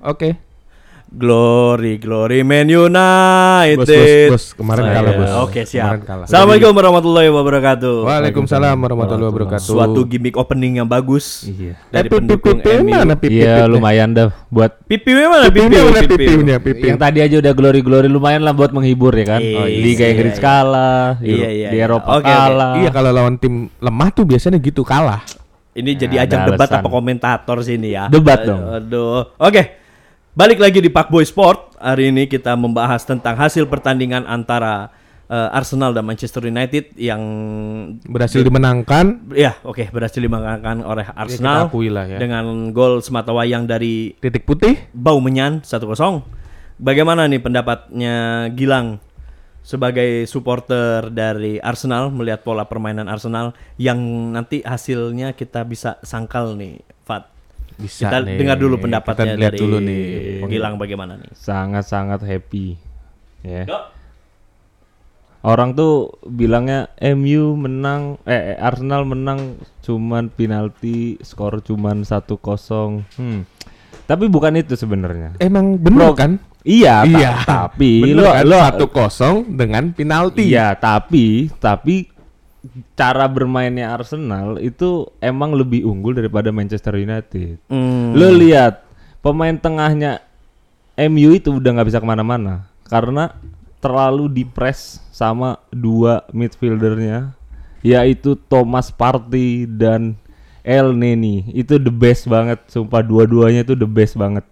Oke. Glory, glory Man United. Bos, bos, bos. Kemarin Oh, kalah, iya. bos. Oke, siap. Kemarin kalah. Assalamualaikum warahmatullahi wabarakatuh. Waalaikumsalam warahmatullahi wabarakatuh. Suatu gimmick opening yang bagus Iya. dari Eh, pipi, pendukung pipi, MU. mana pipi, Iya pipi? lumayan dah buat Pipi mana pipi? Mana Pipi. pipinya pipi. yang tadi aja udah glory glory lumayan lah buat menghibur ya kan. Iya, Liga iya, Inggris iya. kalah, Iya, iya, di iya. Eropa Oke, oke. kalah. Iya kalau lawan tim lemah tuh biasanya gitu kalah. Ini jadi Nah, ajang debat alasan. apa komentator sini ya? Debat dong. Aduh. Oke. Balik lagi di Pak Boy Sport. Hari ini kita membahas tentang hasil pertandingan antara eh, Arsenal dan Manchester United yang Berhasil dimenangkan. ya oke berhasil dimenangkan oleh Arsenal akui lah ya. dengan gol semata wayang dari Titik putih. Bau Menyan 1-0. Bagaimana nih pendapatnya Gilang sebagai supporter dari Arsenal melihat pola permainan Arsenal yang nanti hasilnya kita bisa sangkal nih. Bisa kita nih. dengar dulu pendapatnya Kita lihat dari dulu nih. Gilang bagaimana nih? Sangat-sangat happy. Ya. Dok. Orang tuh bilangnya MU menang eh Arsenal menang cuman penalti, skor cuman 1-0. Hmm. Tapi bukan itu sebenarnya. Emang bener Bro, kan? Iya, ta- Iya. tapi Bener lo kan? lo satu kosong dengan penalti. Iya, tapi tapi cara bermainnya Arsenal itu emang lebih unggul daripada Manchester United. Hmm. Lo lihat pemain tengahnya MU itu udah nggak bisa ke mana-mana karena terlalu dipres sama dua midfieldernya yaitu Thomas Partey dan El Neni itu the best banget sumpah dua-duanya itu the best banget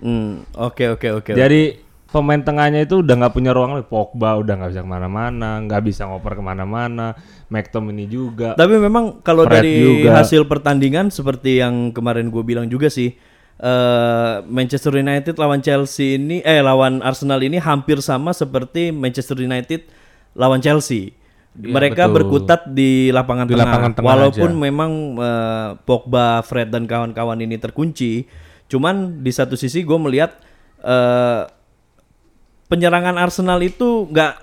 Hmm, Oke oke oke. jadi pemain tengahnya itu udah nggak punya ruang lagi. Pogba udah nggak bisa ke mana-mana, nggak bisa ngoper ke mana-mana. McTominay juga. Tapi memang kalau Fred dari juga. hasil pertandingan seperti yang kemarin gue bilang juga sih, eh, Manchester United lawan Chelsea ini, eh lawan Arsenal ini hampir sama seperti Manchester United lawan Chelsea. Mereka betul. berkutat di lapangan Di tengah. lapangan tengah Walaupun aja. memang eh, Pogba, Fred dan kawan-kawan ini terkunci, cuman di satu sisi gue melihat eh, penyerangan Arsenal itu nggak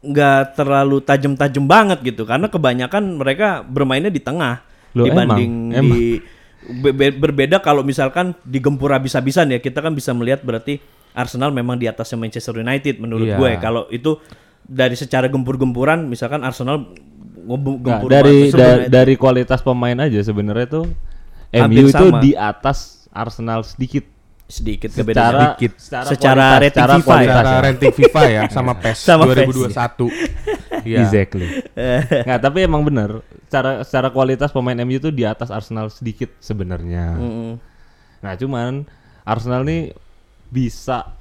nggak terlalu tajam-tajam banget gitu karena kebanyakan mereka bermainnya di tengah Loh, dibanding emang, di be- be- berbeda kalau misalkan digempur habis-habisan ya kita kan bisa melihat berarti Arsenal memang di atasnya Manchester United menurut Iya. gue kalau itu dari secara gempur-gempuran misalkan Arsenal gempur dari Manchester da- United. dari kualitas pemain aja sebenarnya tuh Hampir MU itu di atas Arsenal sedikit. Sedikit Secara kebedaannya Sedikit. secara, Secara kualitas, rating secara FIFA ya? kualitas Secara ya. ranking FIFA ya sama PES Sama PES. 2021. Iya. Exactly. Nggak, tapi emang bener. Secara secara kualitas pemain MU tuh di atas Arsenal sedikit sebenarnya. Mm-mm. Nah, cuman Arsenal nih bisa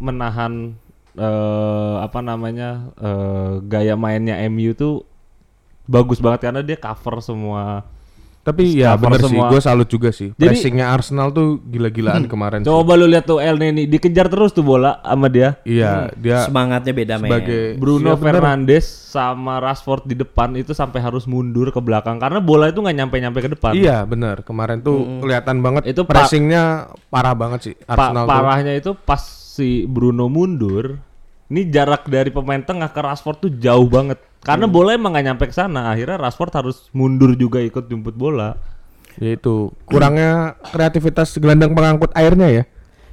menahan eh, apa namanya eh, gaya mainnya MU tuh bagus banget karena dia cover semua. Tapi ya bener sih, gue salut juga sih. Jadi- Pressingnya Arsenal tuh gila-gilaan kemarin. sih. Coba lu lihat tuh El Neni dikejar terus tuh bola sama dia. Iya, dia semangatnya beda men sebagai Bruno Iya, bener. Fernandes sama Rashford di depan itu sampai harus mundur ke belakang karena bola itu nggak nyampe-nyampe ke depan. Iya benar kemarin tuh kelihatan banget Itu pa- pressingnya parah banget sih Pa- Arsenal tuh. parahnya itu pas si Bruno mundur, ini jarak dari pemain tengah ke Rashford tuh jauh banget. Karena bola emang nggak nyampe ke sana. Akhirnya Rashford harus mundur juga ikut jemput bola. Ya itu kurangnya kreativitas gelandang pengangkut airnya ya.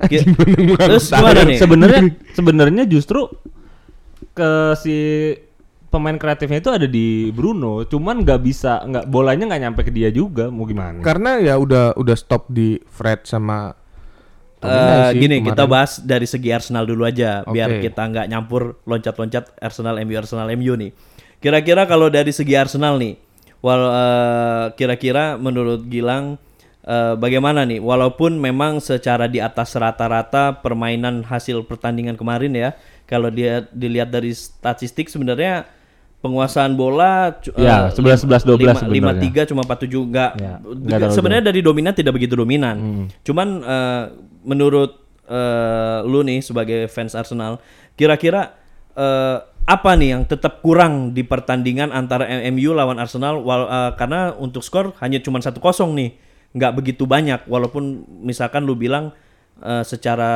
Terus gimana air. nih? Sebenarnya sebenarnya justru ke si pemain kreatifnya itu ada di Bruno, cuman nggak bisa nggak bolanya nggak nyampe ke dia juga. Mau gimana? Karena ya udah udah stop di Fred sama Eh, sih gini kita kemarin. bahas dari segi Arsenal dulu aja biar Oke. kita nggak nyampur loncat-loncat Arsenal MU Arsenal MU nih. Kira-kira kalau dari segi Arsenal nih, wal eh, kira-kira menurut Gilang eh, bagaimana nih? Walaupun memang secara di atas rata-rata permainan hasil pertandingan kemarin ya, kalau dia dilihat dari statistik sebenarnya penguasaan bola Ya, eh, 11, 11, 12 lima- sebenarnya. 53 cuma 47 enggak Ya, nggak sebenarnya dari dominan tidak begitu dominan. Hmm. Cuman eh, menurut eh, lu nih sebagai fans Arsenal, kira-kira eh, apa nih yang tetap kurang di pertandingan antara MU lawan Arsenal wal- eh, karena untuk skor hanya cuma 1-0 nih. nggak begitu banyak walaupun misalkan lu bilang eh, secara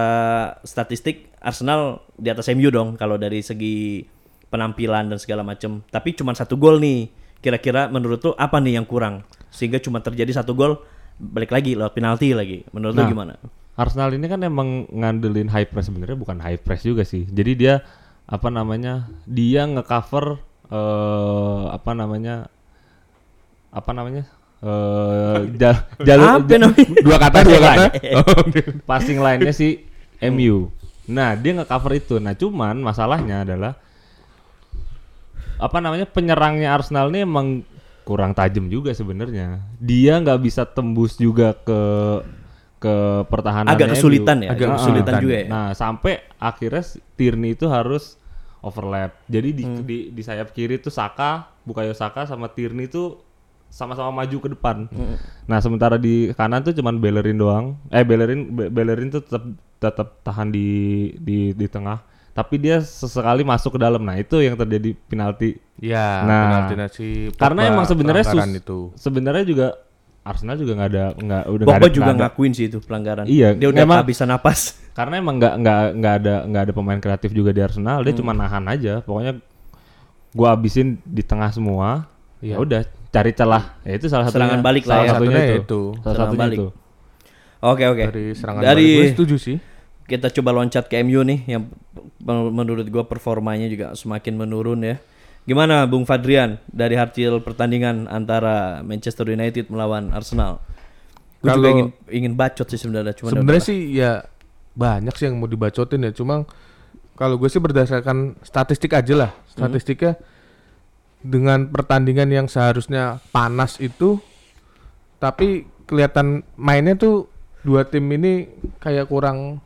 statistik Arsenal di atas MU dong kalau dari segi penampilan dan segala macam. Tapi cuma satu gol nih. Kira-kira menurut lu apa nih yang kurang sehingga cuma terjadi satu gol balik lagi lewat penalti lagi. Menurut lu Nah, gimana? Arsenal ini kan emang ngandelin high press sebenarnya bukan high press juga sih. Jadi dia apa namanya? Dia ngecover eh apa namanya? Apa namanya? Eh ja- jalur Apa namanya? Dua kata, dua kata. passing line-nya si MU. Nah, dia nge-cover itu. Nah, cuman masalahnya adalah apa namanya? penyerangnya Arsenal ini emang kurang tajam juga sebenarnya. Dia nggak bisa tembus juga ke ke pertahanan Agak kesulitan ya, agak Nah, kesulitan juga ya. Nah, sampai akhirnya Tierney itu harus overlap. Jadi di, Hmm. di, di sayap kiri itu Saka, Bukayo Saka sama Tierney itu sama-sama maju ke depan. Hmm. Nah, sementara di kanan tuh cuman Bellerin doang. Eh Bellerin Be- Bellerin tuh tetap tetap tahan di di di tengah. Tapi dia sesekali masuk ke dalam. Nah, itu yang terjadi penalti. Ya, Nah, penalti nasi Karena emang sebenarnya pelanggaran sus- itu. sebenarnya juga Arsenal juga nggak ada nggak udah nggak Pogba ada- juga nggak ada- ngakuin sih itu pelanggaran. Iya, Dia udah emang- kehabisan napas. karena emang nggak nggak nggak ada nggak ada pemain kreatif juga di Arsenal Hmm. dia cuma nahan aja pokoknya gua abisin di tengah semua ya udah cari celah ya itu salah satunya Serangan balik lah salah ya. satunya Satunya itu, itu. salah Serangan satunya balik. itu Oke oke. Dari serangan Dari balik gue setuju sih. kita coba loncat ke MU nih yang men- menurut gua performanya juga semakin menurun ya. Gimana Bung Fadrian dari hasil pertandingan antara Manchester United melawan Arsenal? Gue juga ingin ingin bacot sih sebenarnya cuma Sebenarnya sih ya banyak sih yang mau dibacotin ya. Cuma kalau gue sih berdasarkan statistik aja lah. Statistiknya dengan pertandingan yang seharusnya panas itu, tapi kelihatan mainnya tuh dua tim ini kayak kurang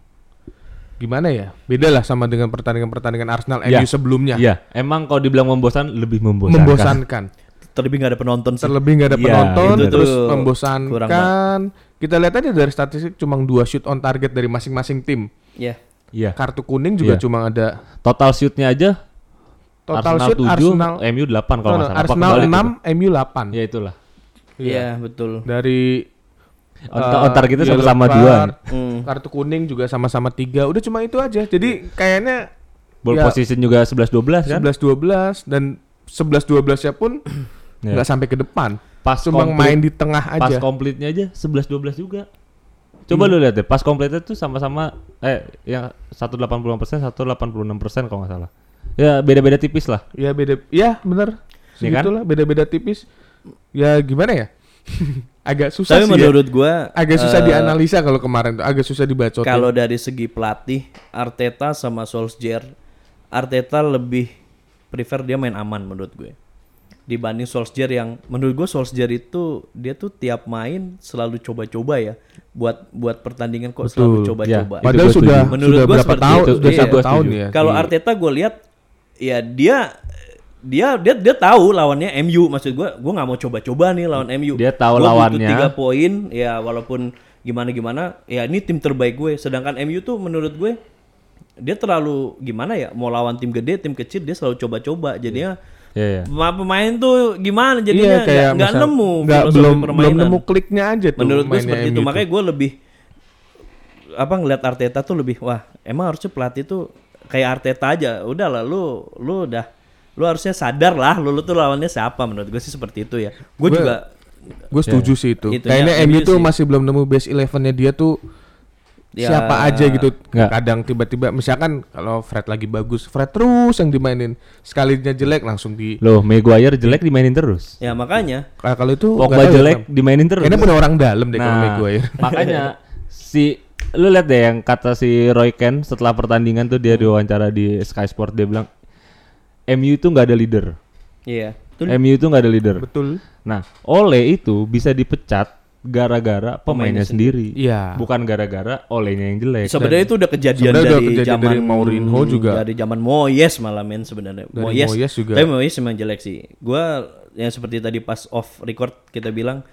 gimana ya? Beda lah sama dengan pertandingan-pertandingan Arsenal Ya. MU sebelumnya. iya emang kalau dibilang membosan lebih membosankan Membosankan. terlebih nggak ada penonton sih. Terlebih nggak ada Iya, penonton, itu terus kurang membosankan. Kita lihat aja dari statistik cuma dua shoot on target dari masing-masing tim. Ya. iya Kartu kuning juga Iya. cuma ada total shootnya aja total Arsenal shoot 7 Arsenal MU 8 kalau no, no, Arsenal kebalik 6, itu? MU 8. ya itulah Iya, betul. Dari on, eh, on targetnya yellow sama-sama dua Hmm. Kartu kuning juga sama-sama tiga. Udah cuma itu aja. Jadi kayaknya ball Ya. position juga 11-12 kan 11 12 dan 11 12 ya pun Ya. nggak sampai ke depan. pas Cuma komplit- main di tengah pas aja. komplitnya aja 11-12 juga coba lu lihat deh pas komplitnya tuh sama-sama eh yang satu 80 persen satu 86 persen kalau nggak salah ya beda-beda tipis lah Ya beda. Ya bener. Iya kan? Segitulah beda-beda tipis. Ya gimana ya? Agak susah Tapi sih ya. menurut gua agak susah eh, dianalisa kalau kemarin tuh agak susah dibacotin. Kalau dari segi pelatih, Arteta sama Solskjaer, Arteta lebih prefer dia main aman menurut gue. Dibanding Solskjaer yang menurut gue Solskjaer itu dia tuh tiap main selalu coba-coba ya. Buat buat pertandingan kok selalu Betul, coba-coba. ya. Padahal sudah. Menurut sudah gua berapa tahun? itu. Sudah Iya. satu tahun ya. Kalau Arteta gue lihat ya dia dia dia dia tahu lawannya MU maksud gue gue nggak mau coba-coba nih lawan MU Dia tahu Gua lawannya. tiga poin ya walaupun gimana gimana ya ini tim terbaik gue. Sedangkan MU tuh menurut gue dia terlalu gimana ya mau lawan tim gede tim kecil dia selalu coba-coba. Jadinya ya ya pema- pemain tuh gimana jadinya? Kayak nggak nemu filosofi belum belum nemu kliknya aja tuh. menurut gue seperti itu. MU tuh. makanya gue lebih apa ngeliat Arteta tuh lebih wah emang harusnya pelatih tuh kayak Arteta aja. Udah lah lu lu udah lu harusnya sadar lah lu, lu tuh lawannya siapa menurut gue sih seperti itu ya gue Gua- juga Gue setuju sih itu. Itunya Kayaknya MU MU tuh sih. masih belum nemu base 11-nya dia tuh Ya. siapa aja gitu. Nggak. Kadang tiba-tiba misalkan kalau Fred lagi bagus, Fred terus yang dimainin. Sekalinya jelek langsung di loh Maguire jelek dimainin terus ya makanya Nah, kalau itu Pogba ya, jelek Bang. dimainin terus Kayaknya punya orang dalam deh kalau Nah, Maguire. makanya si lu lihat deh yang kata si Roy Ken setelah pertandingan tuh dia diwawancara di Sky Sport dia bilang MU itu nggak ada leader. iya Betul. MU itu nggak ada leader. Betul. Nah, Ole itu bisa dipecat gara-gara pemainnya sendiri. Iya. Bukan gara-gara Olehnya yang jelek. sebenarnya itu udah kejadian dari udah kejadian zaman dari Mourinho juga. dari zaman Moyes malah men sebenarnya Dari Moyes juga. tapi Moyes memang jelek sih gua yang seperti tadi pas off record kita bilang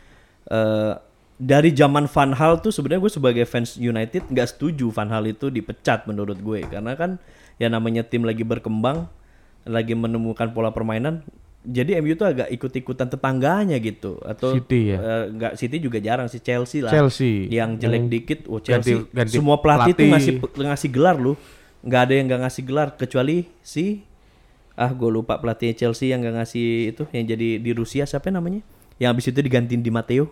eh dari zaman Van Hal tuh sebenarnya gue sebagai fans United nggak setuju Van Hal itu dipecat menurut gue karena kan ya namanya tim lagi berkembang lagi menemukan pola permainan jadi MU tuh agak ikut-ikutan tetangganya gitu. Atau City ya? eh, nggak City juga jarang sih Chelsea lah. Chelsea. yang jelek dikit oh Ganti- Chelsea. ganti semua pelatih, tuh pelatih. ngasih ngasih gelar lu nggak ada yang nggak ngasih gelar kecuali si ah gue lupa pelatih Chelsea yang nggak ngasih itu yang jadi di Rusia siapa namanya? Yang habis itu digantiin di Matteo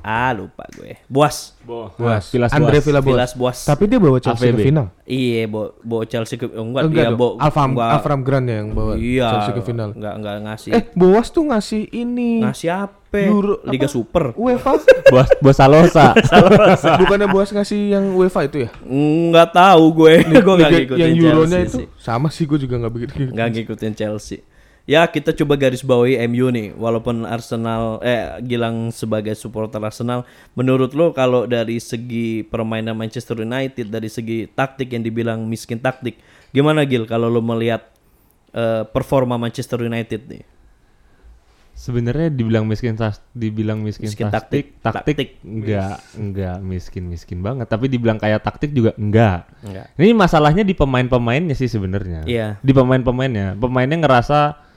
Ah lupa gue. Boas. Boas. Vilas Andre Boas. Villa Boas. Vilas Boas. Tapi dia bawa Chelsea AVB. ke final. Iya, bawa bawa Chelsea ke oh, enggak, Enggak dia bawa Alfam, enggak- Alfram Grant ya yang bawa Iya. Chelsea ke final. Enggak enggak ngasih. Eh, Boas tuh ngasih ini ngasih apa? Euro- Liga apa? Super. UEFA. Bos Bos Salosa. Bukannya Boas ngasih yang UEFA itu ya? Enggak tahu gue. gue enggak ngikutin yang Chelsea Euronya itu sih. sama sih gue juga nggak begitu. nggak ngikutin Chelsea. Ya kita coba garis bawahi MU nih, walaupun Arsenal eh Gilang sebagai supporter Arsenal, menurut lo kalau dari segi permainan Manchester United, dari segi taktik yang dibilang miskin taktik, gimana Gil kalau lo melihat eh, performa Manchester United nih? Sebenarnya dibilang miskin dibilang miskin, Miskin taktik, taktik. taktik, enggak, enggak miskin miskin banget. Tapi dibilang kayak taktik juga enggak. Enggak. Ini masalahnya di pemain-pemainnya sih sebenarnya. Iya. Di pemain-pemainnya, pemainnya ngerasa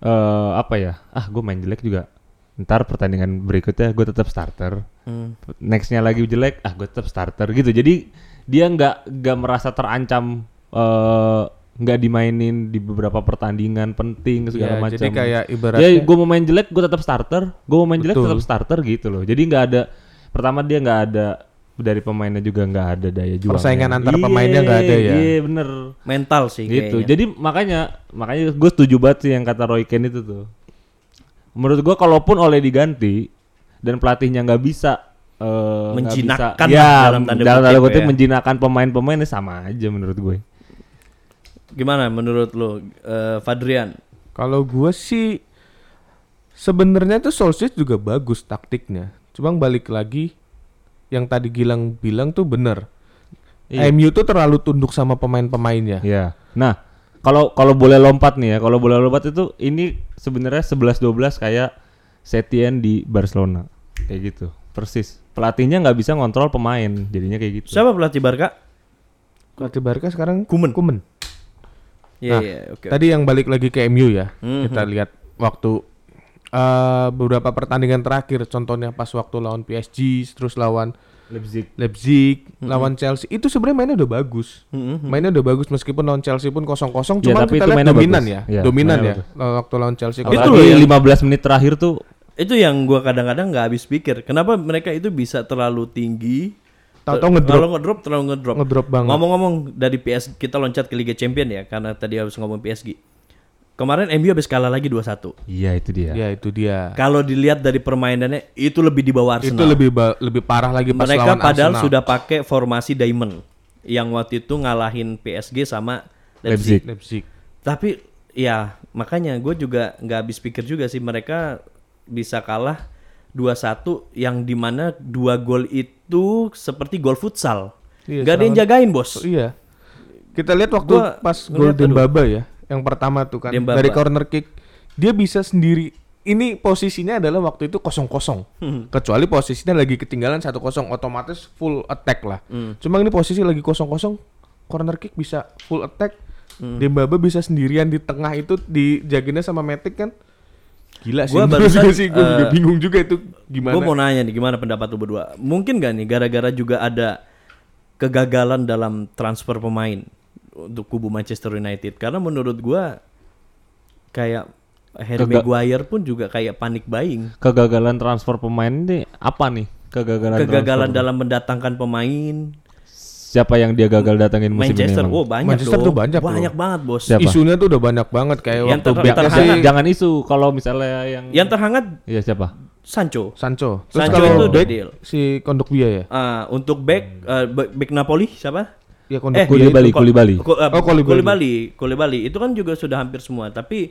eh apa ya? Ah, gue main jelek juga. Ntar pertandingan berikutnya gue tetap starter. Hmm. Nextnya lagi jelek, ah gue tetap starter gitu. Jadi dia nggak nggak merasa terancam eh nggak dimainin di beberapa pertandingan penting segala Ya, macam. jadi kayak Ya, ibaratnya gue mau main jelek, gue tetap starter. Gue mau main jelek, Betul. tetap starter gitu loh. Jadi nggak ada. Pertama dia nggak ada dari pemainnya juga nggak ada daya juang. Persaingan antara pemainnya nggak ada ya? Iya bener. Mental sih Gitu. kayaknya. Jadi makanya makanya gue setuju banget sih yang kata Roy Keane itu tuh. Menurut gue kalaupun oleh diganti dan pelatihnya nggak bisa eh, nggak Menjinakkan bisa, ya, dalam tanda dalam tanda kutip ya. menjinakkan pemain-pemainnya sama aja menurut gue. Gimana menurut lo eh, Fadrian? Kalau gue sih sebenarnya tuh Solskjaer juga bagus taktiknya. Cuma balik lagi yang tadi Gilang bilang tuh bener. Iya. MU tuh terlalu tunduk sama pemain-pemainnya. Ya. Nah, kalau kalau boleh lompat nih ya, kalau boleh lompat itu ini sebenarnya 11-12 kayak Setien di Barcelona. Kayak gitu. Persis. Pelatihnya nggak bisa ngontrol pemain, jadinya kayak gitu. Siapa pelatih Barca? Pelatih Barca sekarang Kuman. Kuman. Iya, Nah, iya, oke. Tadi yang balik lagi ke MU ya. Mhm. Kita lihat waktu eh, beberapa pertandingan terakhir contohnya pas waktu lawan PSG terus lawan Leipzig. Leipzig, Mhm. lawan Chelsea itu sebenarnya mainnya udah bagus. Mhm. Mainnya udah bagus meskipun lawan Chelsea pun kosong-kosong Ya, cuma tapi kita itu lihat mainnya dominan bagus. ya. Iya, dominan ya mainnya waktu lawan Chelsea. Itu Apalagi loh yang- 15 menit terakhir tuh Itu yang gua kadang-kadang nggak habis pikir. Kenapa mereka itu bisa terlalu tinggi? Tahu-tahu ngedrop. Kalau ngedrop terlalu ngedrop. Ngedrop banget. Ngomong-ngomong dari PS kita loncat ke Liga Champion ya karena tadi harus ngomong PSG. Kemarin MU habis kalah lagi 2-1. Iya itu dia. Ya itu dia. Kalau dilihat dari permainannya itu lebih di bawah Itu Arsenal. lebih ba- lebih parah lagi pas Mereka lawan padahal Arsenal. sudah pakai formasi diamond yang waktu itu ngalahin PSG sama Leipzig. Leipzig. Leipzig. Tapi ya makanya gue juga nggak habis pikir juga sih mereka bisa kalah 2-1 yang di mana dua gol itu seperti gol futsal. Iya, Gak ada yang jagain bos. Oh, iya. Kita lihat waktu Gua pas ngeliat, Golden aduh. Baba ya, yang pertama tuh kan Dembaba. dari corner kick dia bisa sendiri. Ini posisinya adalah waktu itu kosong-kosong. Hmm. Kecuali posisinya lagi ketinggalan 1-0 otomatis full attack lah. Hmm. Cuma ini posisi lagi kosong-kosong corner kick bisa full attack. Hmm. Dembaba bisa sendirian di tengah itu dijagainnya sama Matic kan. Gila sih. Gua barusan, gua sih gue juga eh, bingung juga itu gimana. Gue mau nanya nih gimana pendapat lu berdua? Mungkin gak nih gara-gara juga ada kegagalan dalam transfer pemain untuk kubu Manchester United? Karena menurut gua kayak Harry Kega- Maguire pun juga kayak panik buying. Kegagalan transfer pemain ini apa nih? Kegagalan Kegagalan transfer. dalam mendatangkan pemain Siapa yang dia gagal datangin musim Manchester. ini? emang? Oh banyak Manchester dong. tuh banyak, banyak banget bos. Siapa? Isunya tuh udah banyak banget kayak Yang waktu ter- terhangat- sih jangan, jangan isu kalau misalnya yang Yang terhangat Iya siapa? Sancho. Sancho. Terus Sancho kalau itu back deal. si Kondogbia ya? Ah, untuk back back, back Napoli siapa? Ya Eh, Koulibaly, itu. Ko- Koulibaly. Ko- eh, Oh, Koulibaly. Koulibaly. Koulibaly. Itu kan juga sudah hampir semua. Tapi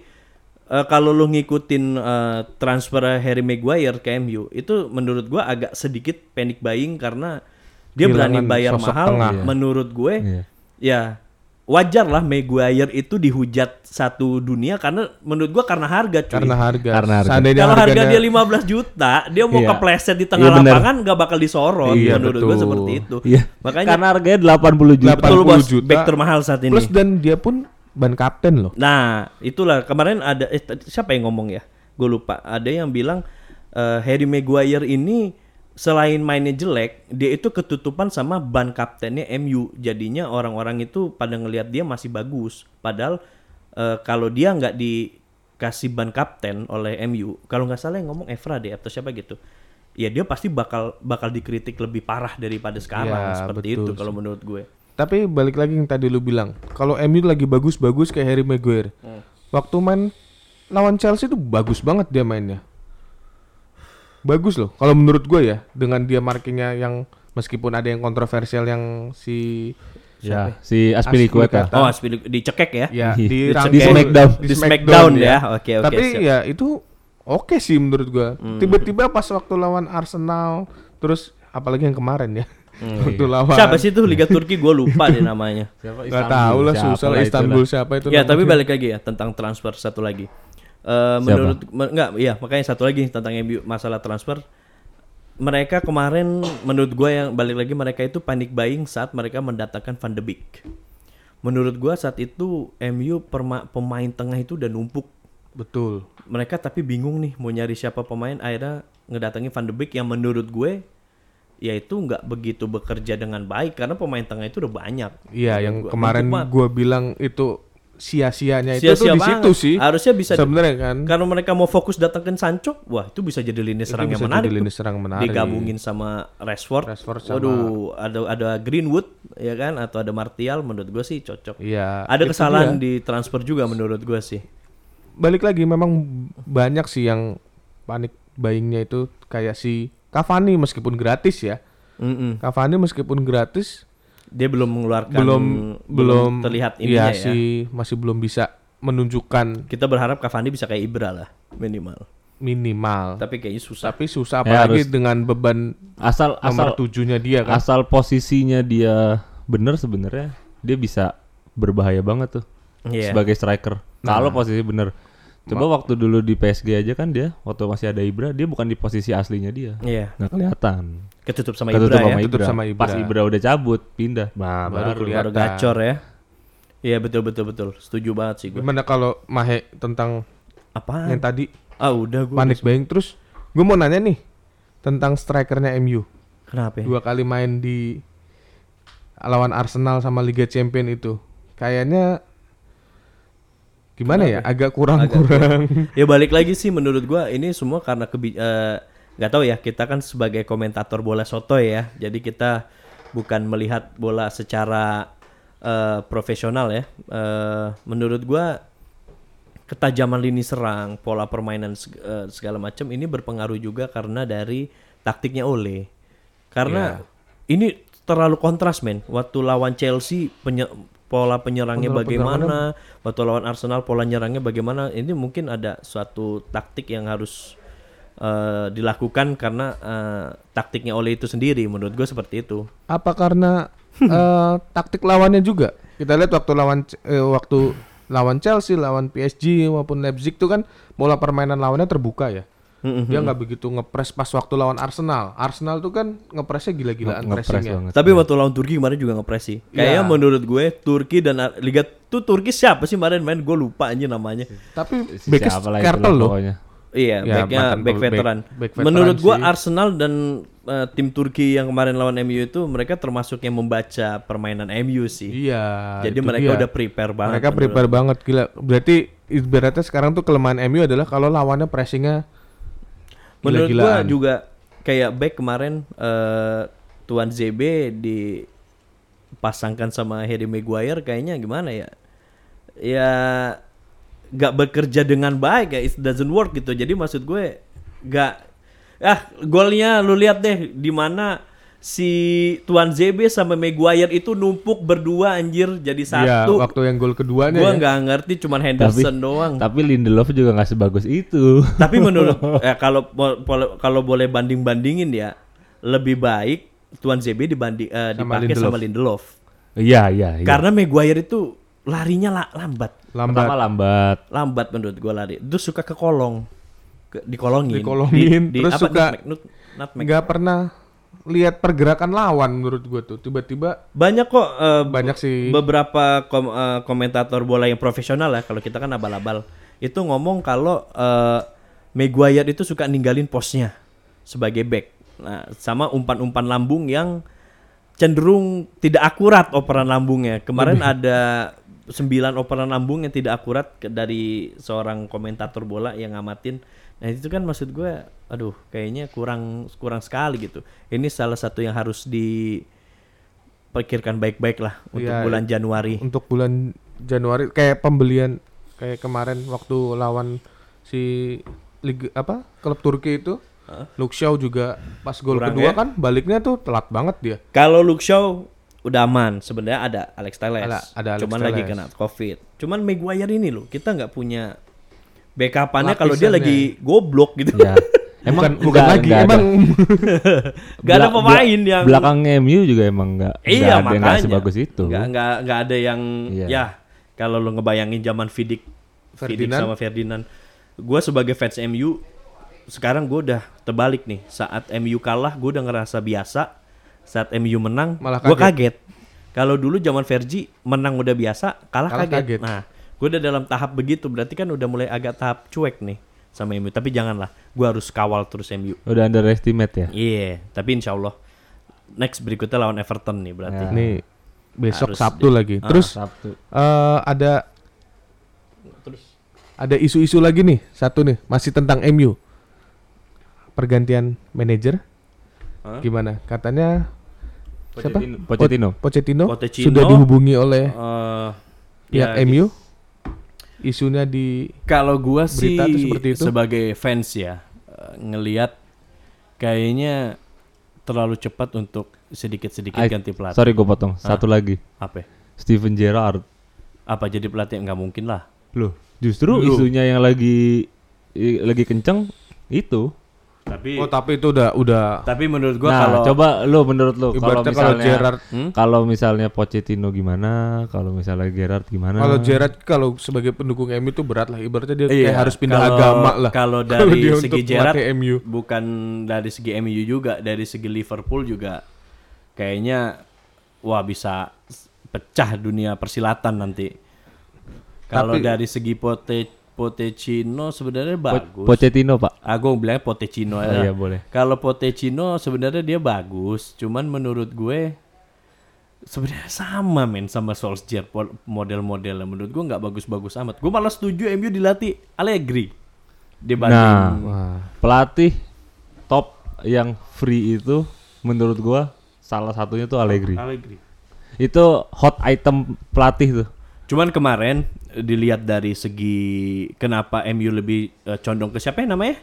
eh, kalau lu ngikutin eh, transfer Harry Maguire ke MU, itu menurut gua agak sedikit panic buying karena dia berani bayar mahal. tengah. Menurut gue, Iya. ya wajar lah Maguire itu dihujat satu dunia karena menurut gua karena harga cuy. Karena harga. Karena harga. Seandainya Kalau harga harganya- dia 15 juta, dia mau Iya. kepleset di tengah Iya, bener. lapangan nggak bakal disorot. Iya, menurut gua betul. seperti itu. Iya. Makanya Karena harganya 80 juta. 80 betul bos, juta. back termahal saat ini. Plus dan dia pun ban kapten loh. Nah, itulah kemarin ada eh, siapa yang ngomong ya? Gue lupa. Ada yang bilang eh, Harry Maguire ini selain mainnya jelek, dia itu ketutupan sama ban kaptennya MU. Jadinya orang-orang itu pada ngelihat dia masih bagus. Padahal eh, kalau dia nggak dikasih ban kapten oleh MU, kalau nggak salah yang ngomong Evra deh atau siapa gitu. ya dia pasti bakal bakal dikritik lebih parah daripada sekarang Ya, seperti betul itu kalau menurut gue. Tapi balik lagi yang tadi lu bilang, kalau MU lagi bagus-bagus kayak Harry Maguire. Hmm. Waktu main lawan Chelsea itu bagus banget dia mainnya. Bagus loh. Kalau menurut gue ya, dengan dia markingnya yang meskipun ada yang kontroversial yang si Ya, si Aspilicueta. Aspilicueta. Oh, Aspili- dicekek ya. ya Di- di, Smackdown. Di Smackdown ya. Oke, oke, Tapi siap. ya itu oke sih menurut gua. Hmm. Tiba-tiba pas waktu lawan Arsenal, terus apalagi yang kemarin ya. waktu lawan Hmm. Siapa sih itu Liga Turki gue lupa deh namanya. Gak tahu lah susah lah Istanbul siapa itu. ya, tapi balik lagi ya tentang transfer satu lagi. Eh menurut men- enggak iya makanya satu lagi tentang MU masalah transfer mereka kemarin menurut gue yang balik lagi mereka itu panik buying saat mereka mendatangkan Van de Beek. Menurut gua saat itu MU perma- pemain tengah itu udah numpuk. betul. Mereka tapi bingung nih mau nyari siapa pemain akhirnya ngedatengin Van de Beek yang menurut gue ya itu nggak begitu bekerja dengan baik karena pemain tengah itu udah banyak. Iya, yang Gua- kemarin gua bilang itu sia-sianya itu Sia-sia tuh di situ sih. Harusnya bisa sebenarnya kan. Kalau mereka mau fokus datangkan Sancho, wah itu bisa jadi lini serang yang menarik. lini serang menarik. Digabungin sama Rashford. Rashford sama- Waduh, ada ada Greenwood ya kan atau ada Martial menurut gue sih cocok. Iya. ada kesalahan dia. di transfer juga menurut gue sih. Balik lagi memang banyak sih yang panik buyingnya itu kayak si Cavani meskipun gratis ya. Mm-mm. Cavani meskipun gratis Dia belum mengeluarkan belum belum terlihat iya ininya ya. sih masih belum bisa menunjukkan Kita berharap Cavani bisa kayak Ibra lah minimal. minimal. Tapi kayaknya susah. Tapi susah Ya, apalagi harus- dengan beban Asal nomor asal tujuhnya dia kan. asal posisinya dia bener sebenarnya dia bisa berbahaya banget tuh Iya. sebagai striker. Kalau posisi bener. Coba waktu dulu di PSG aja kan dia waktu masih ada Ibra dia bukan di posisi aslinya dia. Iya. Nggak kelihatan. Ketutup sama Ketutup Ibra ya. sama Ketutup Ibra. sama Ibra. Pas Ibra udah cabut pindah. Nah, Baru baru, kelihatan. Baru gacor ya. Iya betul betul betul. Setuju banget sih gue. Gimana kalau Mahe tentang Apa? yang tadi Ah udah gue. panik buying terus gue mau nanya nih tentang strikernya MU. Kenapa? ya? Dua kali main di lawan Arsenal sama Liga Champion itu. Kayaknya gimana ya? Agak kurang-kurang. ya balik lagi sih menurut gua ini semua karena kebi eh, nggak tahu ya kita kan sebagai komentator bola sotoy ya. Jadi kita bukan melihat bola secara eh, profesional ya. Eh, menurut gua ketajaman lini serang pola permainan seg- eh, segala macam ini berpengaruh juga karena dari taktiknya Ole. Karena ini terlalu kontras men. Waktu lawan Chelsea pola penyerangnya Pola bagaimana waktu lawan Arsenal pola nyerangnya bagaimana ini mungkin ada suatu taktik yang harus eh, dilakukan karena eh, taktiknya Ole itu sendiri menurut gue seperti itu Apa karena eh, taktik lawannya juga? Kita lihat waktu lawan eh, waktu lawan Chelsea, lawan PSG maupun Leipzig itu kan bola permainan lawannya terbuka ya. Mm-mm. Dia nggak begitu ngepres pas waktu lawan Arsenal. Arsenal tuh kan ngepresnya gila-gilaan ngepres pressingnya. banget. tapi waktu lawan Turki kemarin juga ngepres sih kayaknya Iya. menurut gue Turki dan Ar- Liga tuh Turki siapa sih kemarin main gue lupa aja namanya Tapi Si backnya siapa lah Skrtel itulah loh. Iya, Ya, backnya back back- veteran. back veteran Menurut sih. Arsenal dan eh, tim Turki yang kemarin lawan MU itu mereka termasuk yang membaca permainan MU sih. Iya. Jadi mereka dia. udah prepare banget. Mereka menurut prepare banget gila. Berarti ibaratnya sekarang tuh kelemahan MU adalah kalau lawannya pressingnya Menurut gua gila-gilaan. juga kayak back kemarin eh Tuan ZB dipasangkan sama Harry Maguire kayaknya gimana ya? Ya nggak bekerja dengan baik ya it doesn't work gitu. Jadi maksud gue nggak ah golnya lu lihat deh di mana si Tuan ZB sama Maguire itu numpuk berdua anjir jadi Iya, satu. waktu yang gol keduanya Gua ya. nggak ngerti cuman Henderson doang. Tapi Lindelof juga nggak sebagus itu. Tapi menurut eh, kalau kalau boleh banding bandingin ya lebih baik Tuan ZB dibanding eh, dipakai sama Lindelof. Lindelof. Iya, iya, iya. Karena Maguire itu larinya la- lambat, Lambat. Pertama lambat. lambat menurut gua lari. Itu suka ke kolong, ke, dikolongin, Dikolongin, terus apa, suka nutmeg, nut- nutmeg. nggak pernah lihat pergerakan lawan menurut gua tuh. Tiba-tiba Banyak kok eh, banyak sih. beberapa kom- eh, komentator bola yang profesional ya kalau kita kan abal-abal. Itu ngomong kalau eh, Maguire itu suka ninggalin posnya sebagai back. Nah sama umpan-umpan lambung yang cenderung tidak akurat operan lambungnya. Kemarin ada sembilan operan lambung yang tidak akurat dari seorang komentator bola yang ngamatin Nah itu kan maksud gue, aduh kayaknya kurang kurang sekali gitu. Ini salah satu yang harus dipikirkan baik-baik lah untuk Iya, bulan Januari. Untuk bulan Januari kayak pembelian kayak kemarin waktu lawan si liga apa klub Turki itu Luxiao juga pas gol Kurang kedua ya? kan baliknya tuh telat banget dia. Kalau Shaw udah aman, sebenarnya ada Alex Telles. Ada- ada Alex Cuman lagi Telles. kena COVID. Cuman Maguire ini loh, kita nggak punya backupannya kalau dia lagi goblok gitu. Ya. Emang bukan, bukan nggak- lagi nggak ada. emang Gak ada pemain yang belakang MU juga emang nggak Iya ada yang makanya nggak sebagus itu. Nggak nggak nggak ada yang Iya. ya kalau lo ngebayangin zaman Vidic, Vidic Ferdinand. sama Ferdinand. Gue sebagai fans MU sekarang gue udah terbalik nih. Saat MU kalah gue udah ngerasa biasa. Saat MU menang Malah gue kaget. kaget. Kalau dulu zaman Fergie menang udah biasa, kalah, Kalah kaget. kaget. Nah gue udah dalam tahap begitu. Berarti kan udah mulai agak tahap cuek nih sama MU. Tapi janganlah, gue harus kawal terus MU. Udah underestimate ya. Iya, tapi insya Allah next berikutnya lawan Everton nih berarti. Ya. nih besok Harus Sabtu di- lagi. Ah, Terus Sabtu. eh, ada Terus ada isu-isu lagi nih satu nih masih tentang MU pergantian manajer Hah? gimana katanya siapa Pochettino. Pochettino. Pochettino, Pochettino. sudah dihubungi oleh eh, pihak ya, MU isunya di Kalau gua sih Berita tuh seperti itu? sebagai fans ya eh, ngelihat kayaknya terlalu cepat untuk sedikit-sedikit ganti pelatih. Sorry gue potong. Satu lagi. Apa? Steven Gerrard. Apa jadi pelatih nggak mungkin lah. Loh, justru Loh. isunya yang lagi lagi kenceng itu. Tapi oh tapi itu udah udah tapi menurut gua nah, kalau coba lu menurut lu kalau ibaratnya kalau misalnya Gerrard Hmm? kalau misalnya Pochettino gimana, kalau misalnya Gerrard gimana? kalau Gerrard kalau sebagai pendukung MU itu berat lah ibaratnya dia Iya, kayak harus pindah kalau- agama lah Kalau Kalau dari dia segi melatih MU. bukan dari segi MU juga, dari segi Liverpool juga kayaknya wah bisa pecah dunia persilatan nanti. Kalau dari segi Pote Pochettino sebenarnya bagus. Pochettino, Pak. Ah, gue bilang Pochettino Oh, ya. iya, boleh. Kalau Pochettino sebenarnya dia bagus, cuman menurut gue sebenarnya sama men sama Solskjaer model-modelnya menurut gue nggak bagus-bagus amat. Gue malah setuju MU dilatih Allegri dibanding Nah, Wah. pelatih top yang free itu menurut gua salah satunya tuh Allegri. Allegri. Itu hot item pelatih tuh. Cuman kemarin dilihat dari segi kenapa MU lebih eh, condong ke siapa yang namanya?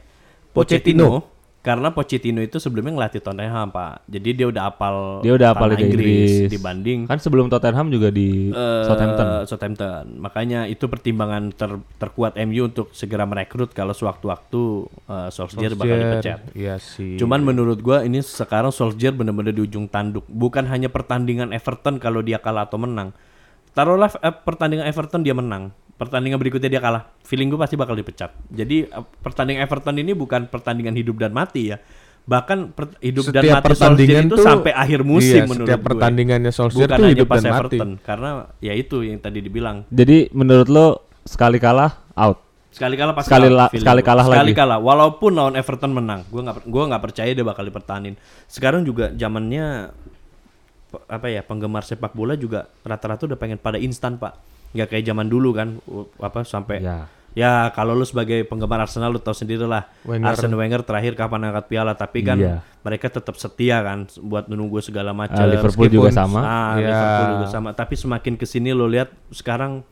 Pochettino. Karena Pochettino itu sebelumnya ngelatih Tottenham, Pak. Jadi dia udah apal Dia udah hafal tanah Liga Inggris. dibanding Kan sebelum Tottenham juga di eh, Southampton. Southampton. Makanya itu pertimbangan ter- terkuat MU untuk segera merekrut kalau sewaktu-waktu uh, Solskjaer bakal dipecat. Iya sih. Cuman menurut gua ini sekarang Solskjaer benar-benar di ujung tanduk. Bukan hanya pertandingan Everton kalau dia kalah atau menang. Taruhlah eh, pertandingan Everton dia menang. Pertandingan berikutnya dia kalah. Feeling gue pasti bakal dipecat. Jadi eh, pertandingan Everton ini bukan pertandingan hidup dan mati ya. Bahkan per- hidup dan Setiap mati Solskjaer pertandingan itu tuh- sampai akhir musim iya, menurut setiap gue. pertandingannya Solskjaer Bukan tuh hanya hidup pas dan mati. Everton. Karena ya itu yang tadi dibilang. Jadi menurut lo sekali kalah out. Sekali kalah pasti Sekali out la- sekali kalah sekali lagi. kalah walaupun lawan Everton menang gua nggak gua nggak percaya dia bakal dipertahanin sekarang juga zamannya apa ya penggemar sepak bola juga rata-rata udah pengen pada instan pak nggak kayak zaman dulu kan apa sampai Ya. ya kalau lu sebagai penggemar Arsenal lu tahu sendiri lah Wenger. Arsene Wenger terakhir kapan angkat piala tapi kan Iya. mereka tetap setia kan buat menunggu segala macam Ah, Liverpool juga sama. Ah, Ya. Liverpool juga sama. Tapi semakin ke sini lo lihat sekarang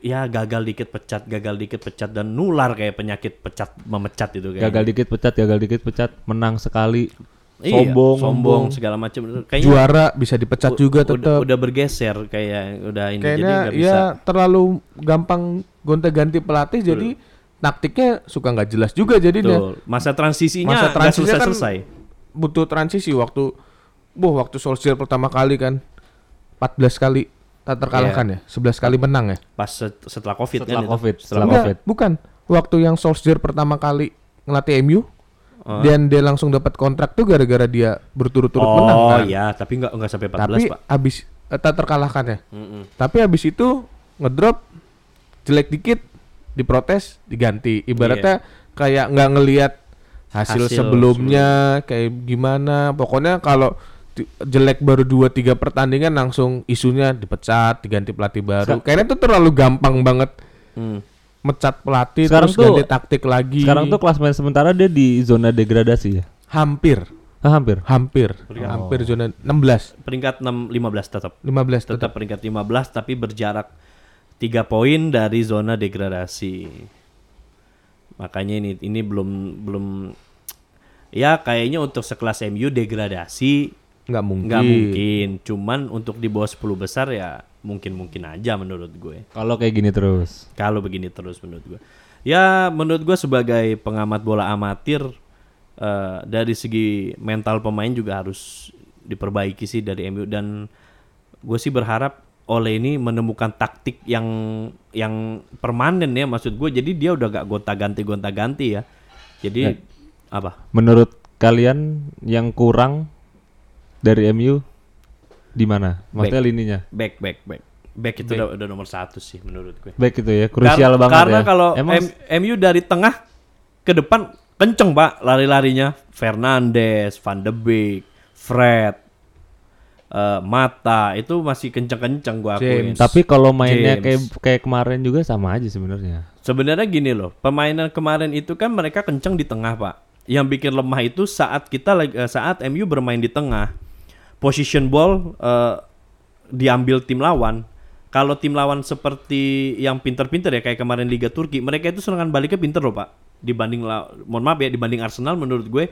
ya gagal dikit pecat, gagal dikit pecat dan nular kayak penyakit pecat memecat itu kayak. Gagal dikit pecat, gagal dikit pecat, menang sekali. Iya, sombong, sombong segala macam. Kayaknya Juara bisa dipecat juga tetap. udah bergeser kayak udah ini jadi Kayaknya nggak bisa. ya terlalu gampang gonta-ganti pelatih jadi taktiknya suka nggak jelas juga jadinya. Betul. Masa transisinya Masa nggak transisinya kan selesai-selesai. butuh transisi waktu Boh, waktu Solskjaer pertama kali kan 14 kali tak terkalahkan ya, 11 kali menang ya. Pas set- setelah Covid Setelah kan itu. Covid, Setelah setelah Enggak, Covid. bukan. Waktu yang Solskjaer pertama kali ngelatih MU Oh. dan dia langsung dapat kontrak tuh gara-gara dia berturut-turut Oh menang kan. iya, tapi nggak nggak sampai 14 Tapi pak. abis eh, tak terkalahkan ya. Mm-mm. Tapi abis itu ngedrop jelek dikit diprotes diganti. Ibaratnya kayak nggak ngelihat hasil, Hasil sebelumnya kayak gimana. Pokoknya kalau jelek baru 2 3 pertandingan langsung isunya dipecat, diganti pelatih baru. Kayaknya itu terlalu gampang banget Hmm. Mecat pelatih Sekarang terus tuh- ganti taktik lagi. Sekarang tuh klasemen sementara dia di zona degradasi ya. hampir, Ah, hampir. hampir, Oh. hampir zona 16, Peringkat 6 15 tetap. 15 tetap. Tetap peringkat 15 tapi berjarak 3 poin dari zona degradasi. Makanya ini ini belum belum ya kayaknya untuk sekelas MU degradasi Nggak mungkin. nggak mungkin. Cuman untuk di bawah 10 besar ya mungkin-mungkin aja menurut gue. Kalau kayak gini terus. Kalau begini terus menurut gue. Ya menurut gue sebagai pengamat bola amatir eh, dari segi mental pemain juga harus diperbaiki sih dari MU dan gue sih berharap Ole ini menemukan taktik yang yang permanen ya maksud gue jadi dia udah gak gonta ganti gonta ganti ya jadi apa Menurut kalian yang kurang dari MU di mana? Maksudnya lininya. back back back back itu udah, udah nomor satu sih menurut gue Back itu ya, krusial Kar- banget Karena ya. kalau Emang M- MU dari tengah ke depan kenceng pak lari-larinya. Fernandes, Van de Beek, Fred, eh, Mata itu masih kenceng-kenceng gua akuin. Tapi kalau mainnya James. kayak kayak kemarin juga sama aja sebenarnya. Sebenarnya gini loh, permainan kemarin itu kan mereka kenceng di tengah pak. Yang bikin lemah itu saat kita lagi eh, saat MU bermain di tengah, position ball eh, diambil tim lawan. Kalau tim lawan seperti yang pinter-pinter ya kayak kemarin Liga Turki, mereka itu serangan baliknya pinter loh pak. Dibanding, mohon maaf ya, dibanding Arsenal menurut gue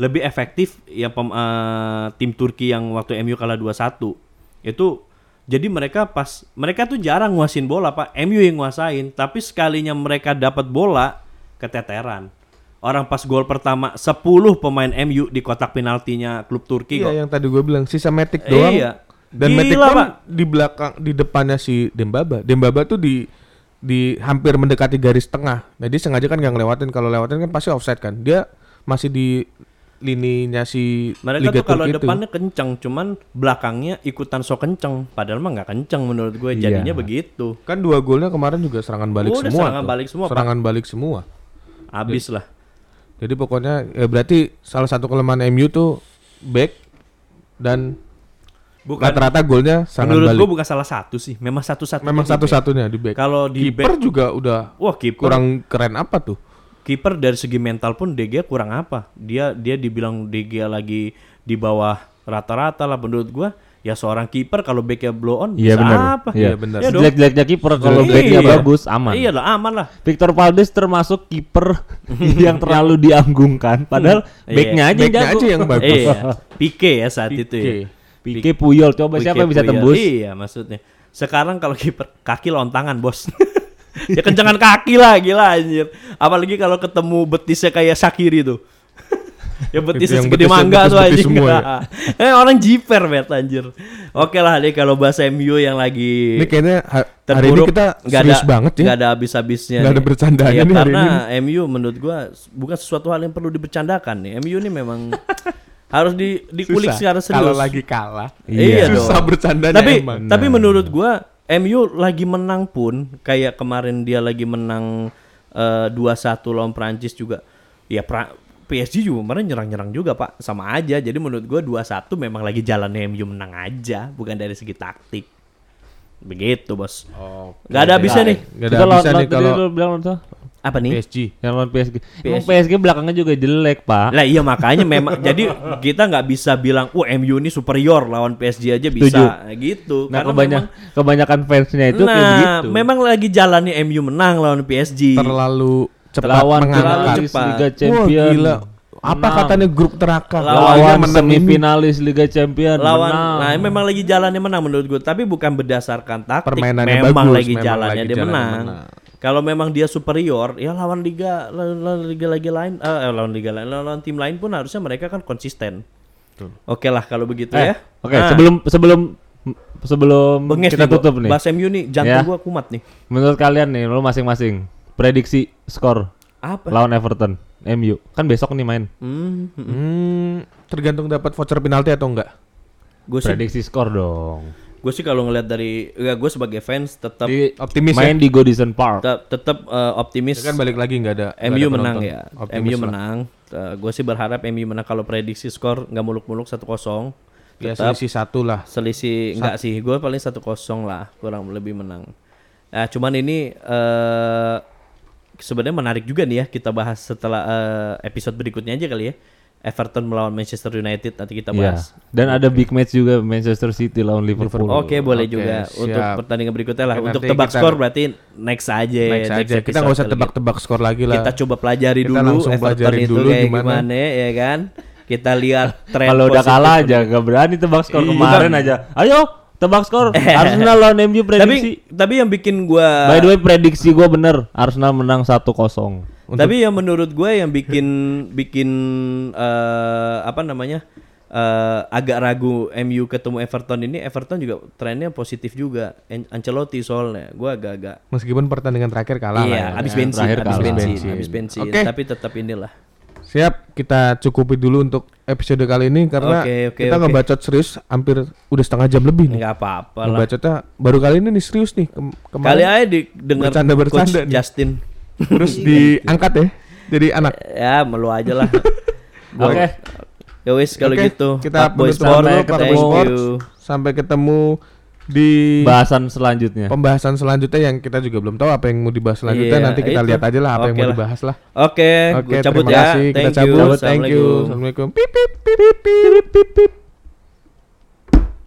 lebih efektif ya pem- eh, tim Turki yang waktu MU kalah 2-1 itu jadi mereka pas mereka tuh jarang nguasin bola pak MU yang nguasain tapi sekalinya mereka dapat bola keteteran orang pas gol pertama 10 pemain MU di kotak penaltinya klub Turki kok Iya yang tadi gue bilang sisa Matic doang. Iya. Dan Gila, Matic pun Pak. di belakang di depannya si Dembaba. Dembaba tuh di di hampir mendekati garis tengah. Nah dia sengaja kan nggak ngelewatin. Kalau lewatin kan pasti offside kan. Dia masih di lininya si mereka Liga tuh kalau Turki itu. depannya kenceng cuman belakangnya ikutan so kenceng padahal mah nggak kenceng menurut gue jadinya Iya. begitu Kan dua golnya kemarin juga serangan balik Udah semua. serangan tuh. balik semua, Pak. Serangan balik semua. habis lah Jadi pokoknya ya berarti salah satu kelemahan MU tuh back dan bukan rata-rata golnya serangan menurut balik. gue bukan salah satu sih memang satu-satunya Memang satu-satunya di back. kalau di Kiper juga udah wah kiper kurang keren apa tuh? kiper dari segi mental pun Gea kurang apa? Dia dia dibilang Gea lagi di bawah rata-rata lah menurut gua. Ya seorang kiper kalau backnya blow on Iya bisa benar. apa? Iya benar. Ya dong. Jelek-jeleknya kiper kalau Iya. backnya bagus aman. Iya lah aman lah. Victor Valdes termasuk kiper yang terlalu dianggungkan padahal Iya. backnya aja jago. aja yang bagus. Iya. Pique ya saat itu ya. Pique Puyol coba Pique siapa yang bisa Puyol. tembus? Iya maksudnya. Sekarang kalau kiper kaki lontangan bos. ya kencangan kaki lah gila anjir. Apalagi kalau ketemu betisnya kayak Shakiri tuh. ya betisnya yang segede mangga tuh betis-betis anjing. semua ya? eh orang jiper bet anjir. Oke lah nih kalau bahasa MU yang lagi Ini kayaknya ha- hari ini terburuk kita nggak serius ada, banget ya. nggak ada habis-habisnya Nggak ada nih. bercandanya Iya, nih hari karena MU menurut gua bukan sesuatu hal yang perlu dibercandakan nih MU ini memang harus di dikulik Susah. secara serius Kalau lagi kalah. Iya Susah dong. bercandanya tapi emang. tapi menurut gua MU lagi menang pun kayak kemarin dia lagi menang eh, 2-1 lawan Prancis juga ya pra- PSG juga kemarin nyerang-nyerang juga pak sama aja jadi menurut gua 2-1 memang lagi jalannya MU menang aja bukan dari segi taktik begitu bos Oh, nggak ada habisnya nih Nggak ada habisnya nih kalau bilang tuh apa nih PSG. yang lawan PSG. Emang PSG. PSG belakangnya juga jelek, Pak. Lah iya makanya memang jadi kita nggak bisa bilang wah MU ini superior lawan PSG aja bisa gitu. Nah, Karena kebanyak, memang- kebanyakan fansnya itu nah, kayak begitu. memang lagi jalannya MU menang lawan PSG. Terlalu cepat lawan mengangkat. terlalu cepat. Liga Wah, Champion. gila. Apa Menang. katanya grup terakhir? Lawan lawan semifinalis Liga Champion lawan menang. nah memang lagi jalannya menang menurut gue tapi bukan berdasarkan taktik Permainannya memang bagus, lagi memang jalannya lagi dia jalannya menang. menang. Kalau memang dia superior ya lawan liga lawan lawan liga-liga lain eh, eh, lawan liga lain lawan tim lain pun harusnya mereka kan konsisten. Oke lah kalau begitu Eh, ya. Oke, Nah, sebelum sebelum sebelum benges kita nih, gua. tutup nih. Bahas MU nih jantung Ya. gua kumat nih. Menurut kalian nih, lo masing-masing prediksi skor Apa? lawan Everton MU. Kan besok nih main. Hmm, hmm. Hmm, tergantung dapat voucher penalti atau enggak. gue sih Prediksi skor dong. gue sih kalau ngelihat dari ya gue sebagai fans tetap optimis main di Godison Park. tetap, tetap eh, optimis Ya kan balik lagi nggak ada MU ada menang ya Optimis MU lah. menang gue sih berharap MU menang kalau prediksi skor nggak muluk-muluk 1-0 Ya tetap selisih satu lah. selisih enggak sih gue paling 1-0 lah kurang lebih menang nah cuman ini eh sebenarnya menarik juga nih ya kita bahas setelah eh, episode berikutnya aja kali ya. Everton melawan Manchester United nanti kita Iya. bahas. Dan ada big match juga Manchester City lawan Liverpool. Oke, boleh Oke, juga untuk siap. pertandingan berikutnya lah. Untuk tebak kita- skor berarti next aja. Next aja. Kita nggak usah kali tebak-tebak skor lagi lah. Kita coba pelajari Kita dulu langsung Everton pelajarin itu dulu kayak gimana. gimana. ya kan. Kita lihat tren Kalau udah kalah aja gak berani tebak skor Iya. kemarin aja. Ayo tebak skor. Arsenal lawan MU prediksi. Tapi tapi yang bikin gua By the way prediksi gua bener. Arsenal menang 1-0. Tapi yang menurut gue yang bikin bikin eh, apa namanya eh, agak ragu MU ketemu Everton ini Everton juga trennya positif juga An- Ancelotti soalnya gue agak-agak Meskipun pertandingan terakhir kalah lah iya ya. habis Ya, bensin terakhir habis kalah. bensin Bensin. habis bensin Oke. tapi tetap inilah Siap, kita cukupi dulu untuk episode kali ini karena Oke, oke, kita oke. ngebacot serius hampir udah setengah jam lebih nih. nggak apa-apa lah Ngebacotnya baru kali ini nih serius nih. Kem- kali kemarin aja di dengar Bercanda-bercanda Coach nih. Justin terus diangkat ya. Jadi anak. ya melu aja lah Oke. ya wis kalau Oke, gitu kita penutup dulu. Sampai ketemu di Bahasan selanjutnya. pembahasan selanjutnya yang kita juga belum tahu apa yang mau dibahas selanjutnya. Iya, Nanti kita itu. lihat aja lah apa yang Oke mau lah. dibahas lah. oke Oke, gue cabut terima ya kasih. Kita thank you cabut. Thank you. Assalamualaikum. Assalamualaikum. Pip, pip, pip, pip, pip, pip, pip.